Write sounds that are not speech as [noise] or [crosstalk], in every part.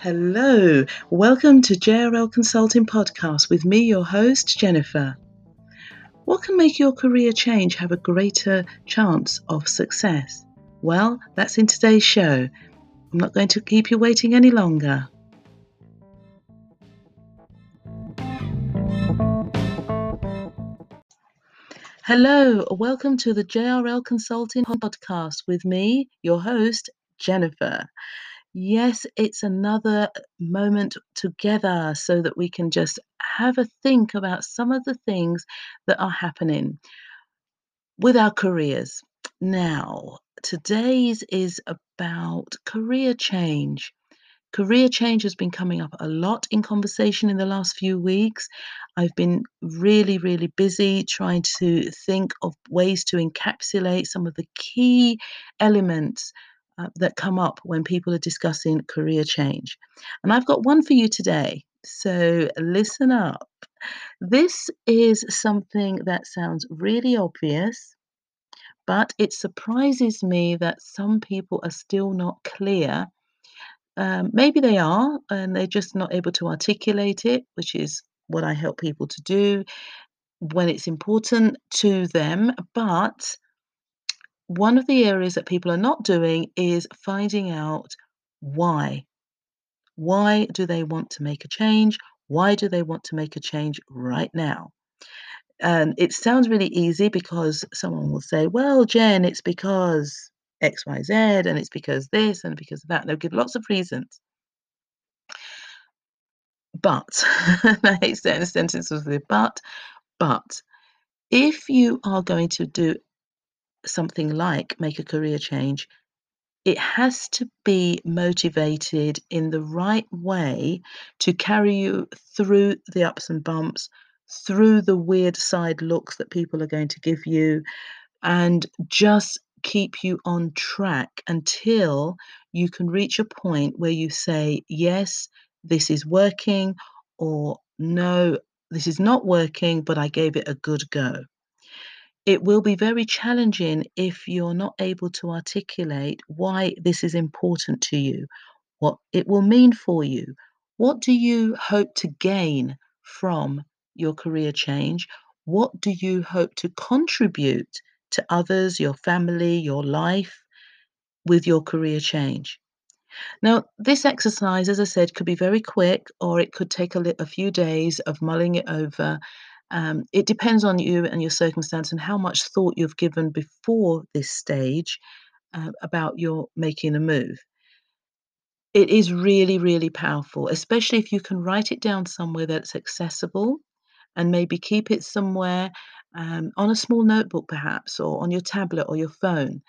Hello, welcome to JRL Consulting Podcast with me, your host, Jennifer. What can make your career change have a greater chance of success? Well, that's in today's show. I'm not going to keep you waiting any longer. Hello, welcome to the JRL Consulting Podcast with me, your host, Jennifer. Yes, it's another moment together so that we can just have a think about some of the things that are happening with our careers. Now, today's is about career change. Career change has been coming up a lot in conversation in the last few weeks. I've been really, really busy trying to think of ways to encapsulate some of the key elements uh, that come up when people are discussing career change. And I've got one for you today. So listen up. This is something that sounds really obvious, but it surprises me that some people are still not clear. Um, maybe they are, and they're just not able to articulate it, which is what I help people to do when it's important to them. But one of the areas that people are not doing is finding out why. Why do they want to make a change? Why do they want to make a change right now? And it sounds really easy because someone will say, Well, Jen, it's because XYZ, and it's because this and because that. They'll give lots of reasons. But, [laughs] I hate certain sentences with but, but if you are going to do something like make a career change, it has to be motivated in the right way to carry you through the ups and bumps, through the weird side looks that people are going to give you, and just keep you on track until you can reach a point where you say, Yes, this is working, or No, this is not working, but I gave it a good go. It will be very challenging if you're not able to articulate why this is important to you, what it will mean for you. What do you hope to gain from your career change? What do you hope to contribute to others, your family, your life with your career change? Now, this exercise, as I said, could be very quick or it could take a, a few days of mulling it over um, it depends on you and your circumstance and how much thought you've given before this stage uh, about your making a move. It is really, really powerful, especially if you can write it down somewhere that's accessible and maybe keep it somewhere um, on a small notebook, perhaps, or on your tablet or your phone.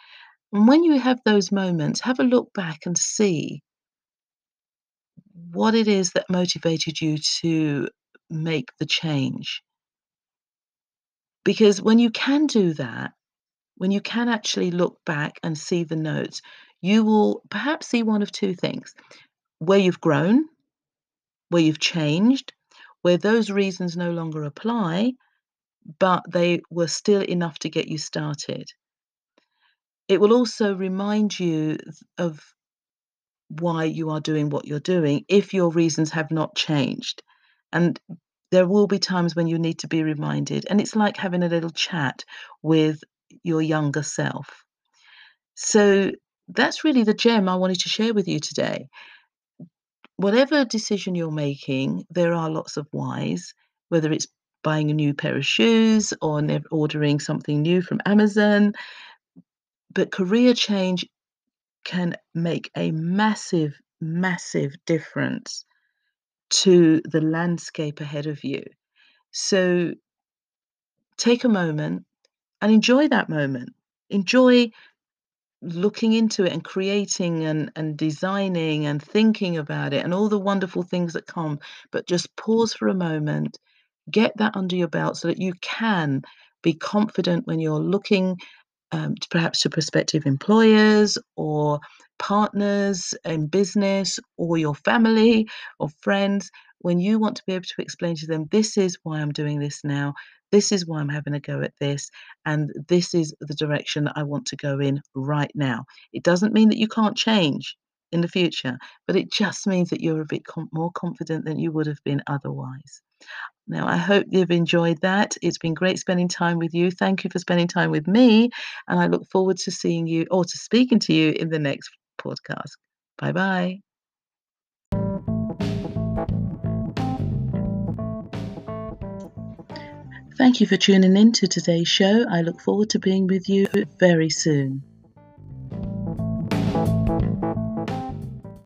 And when you have those moments, have a look back and see what it is that motivated you to make the change. Because when you can do that, when you can actually look back and see the notes, you will perhaps see one of two things where you've grown, where you've changed, where those reasons no longer apply, but they were still enough to get you started. It will also remind you of why you are doing what you're doing if your reasons have not changed. And there will be times when you need to be reminded. And it's like having a little chat with your younger self. So that's really the gem I wanted to share with you today. Whatever decision you're making, there are lots of whys, whether it's buying a new pair of shoes or ordering something new from Amazon. But career change can make a massive, massive difference to the landscape ahead of you. So take a moment and enjoy that moment. Enjoy looking into it and creating and, and designing and thinking about it and all the wonderful things that come. But just pause for a moment, get that under your belt so that you can be confident when you're looking um, to perhaps to prospective employers or partners in business or your family or friends when you want to be able to explain to them, this is why I'm doing this now, this is why I'm having a go at this, and this is the direction that I want to go in right now. It doesn't mean that you can't change in the future, but it just means that you're a bit com- more confident than you would have been otherwise. Now, I hope you've enjoyed that. It's been great spending time with you. Thank you for spending time with me, and I look forward to seeing you or to speaking to you in the next podcast. Bye bye. Thank you for tuning in to today's show. I look forward to being with you very soon.